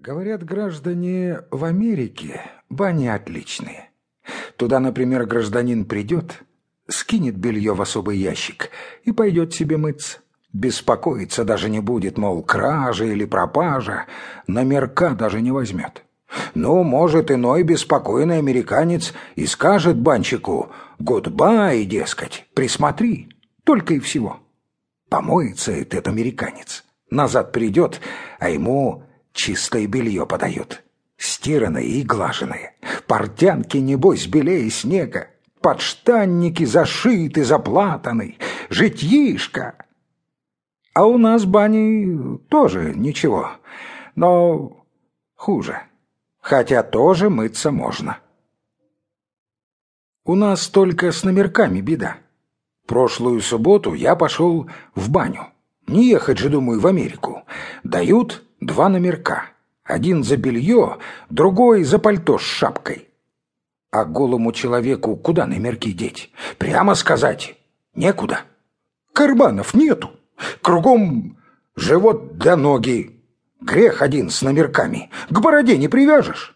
Говорят, граждане, в Америке бани отличные. Туда, например, гражданин придет, скинет белье в особый ящик и пойдет себе мыться. Беспокоиться даже не будет, мол, кража или пропажа, номерка даже не возьмет. Ну, может, иной беспокойный американец и скажет банщику «Goodbye, дескать, присмотри», только и всего. Помоется этот американец, назад придет, а ему чистое белье подают, стиранное и глаженное. Портянки, небось, белее снега, подштанники зашиты, заплатаны, житьишко. А у нас бани тоже ничего, но хуже, хотя тоже мыться можно. У нас только с номерками беда. Прошлую субботу я пошел в баню. Не ехать же, думаю, в Америку. Дают два номерка. Один за белье, другой за пальто с шапкой. А голому человеку куда номерки деть? Прямо сказать, некуда. Карманов нету. Кругом живот для ноги. Грех один с номерками. К бороде не привяжешь.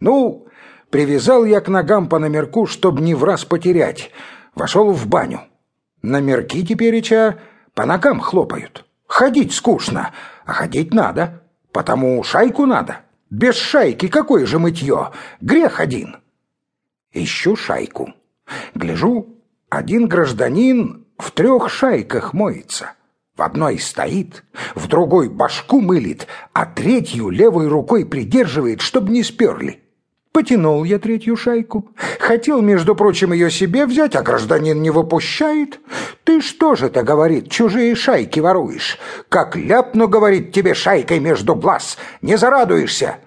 Ну, привязал я к ногам по номерку, чтоб не в раз потерять. Вошел в баню. Номерки тепереча по ногам хлопают. Ходить скучно, а ходить надо, потому шайку надо. Без шайки какое же мытье? Грех один. Ищу шайку. Гляжу, один гражданин в трех шайках моется. В одной стоит, в другой башку мылит, а третью левой рукой придерживает, чтобы не сперли. Потянул я третью шайку. Хотел, между прочим, ее себе взять, а гражданин не выпущает. Ты что же это, говорит, чужие шайки воруешь? Как ляпну, говорит, тебе шайкой между глаз, не зарадуешься.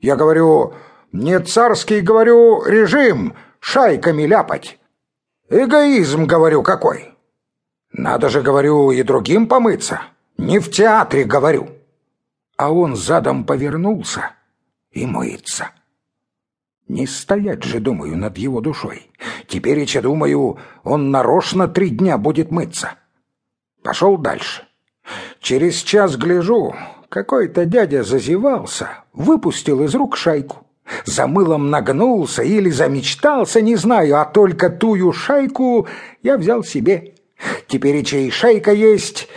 Я говорю, не царский, говорю, режим шайками ляпать. Эгоизм, говорю, какой. Надо же, говорю, и другим помыться. Не в театре, говорю. А он задом повернулся и мыется. Не стоять же, думаю, над его душой. Теперь, я думаю, он нарочно три дня будет мыться. Пошел дальше. Через час гляжу, какой-то дядя зазевался, выпустил из рук шайку. За мылом нагнулся или замечтался, не знаю, а только тую шайку я взял себе. Теперь и чей шайка есть,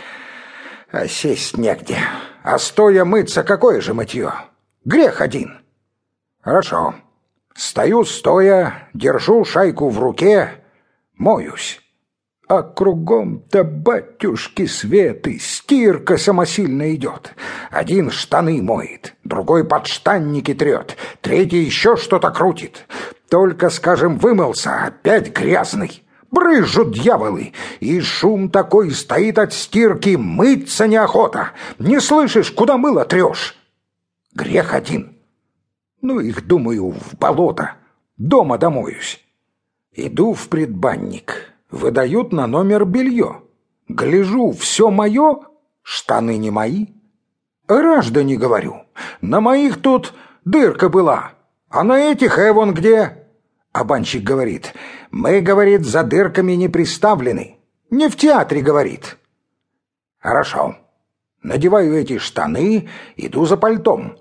а сесть негде. А стоя мыться, какое же мытье? Грех один. Хорошо. Стою стоя, держу шайку в руке, моюсь. А кругом-то, батюшки Светы, стирка самосильно идет. Один штаны моет, другой подштанники трет, третий еще что-то крутит. Только, скажем, вымылся, опять грязный. Брызжут дьяволы, и шум такой стоит от стирки, мыться неохота. Не слышишь, куда мыло трешь? Грех один — ну их, думаю, в болото. Дома домоюсь. Иду в предбанник. Выдают на номер белье. Гляжу, все мое, штаны не мои. Граждане, говорю, на моих тут дырка была, а на этих, э, вон где... А банщик говорит, мы, говорит, за дырками не приставлены. Не в театре, говорит. Хорошо. Надеваю эти штаны, иду за пальтом.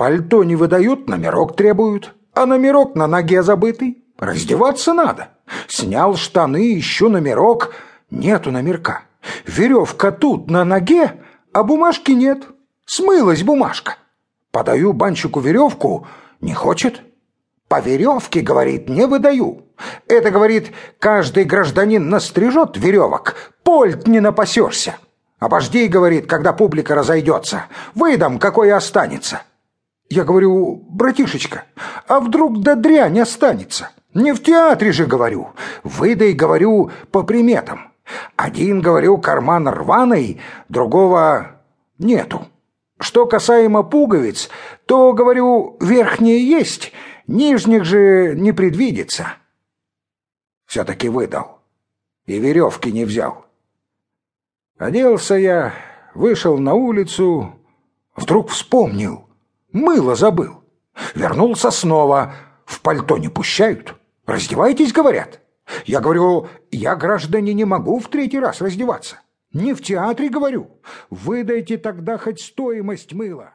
Пальто не выдают, номерок требуют, а номерок на ноге забытый. Раздеваться надо. Снял штаны, ищу номерок. Нету номерка. Веревка тут на ноге, а бумажки нет. Смылась бумажка. Подаю банщику веревку, не хочет. По веревке, говорит, не выдаю. Это, говорит, каждый гражданин настрижет веревок, польт не напасешься. Обожди, говорит, когда публика разойдется. Выдам, какой останется. Я говорю, братишечка, а вдруг до дрянь останется? Не в театре же, говорю. Выдай, говорю, по приметам. Один, говорю, карман рваный, другого нету. Что касаемо пуговиц, то, говорю, верхние есть, нижних же не предвидится. Все-таки выдал. И веревки не взял. Оделся я, вышел на улицу, вдруг вспомнил — Мыло забыл. Вернулся снова. В пальто не пущают. Раздевайтесь, говорят. Я говорю, я, граждане, не могу в третий раз раздеваться. Не в театре, говорю. Выдайте тогда хоть стоимость мыла.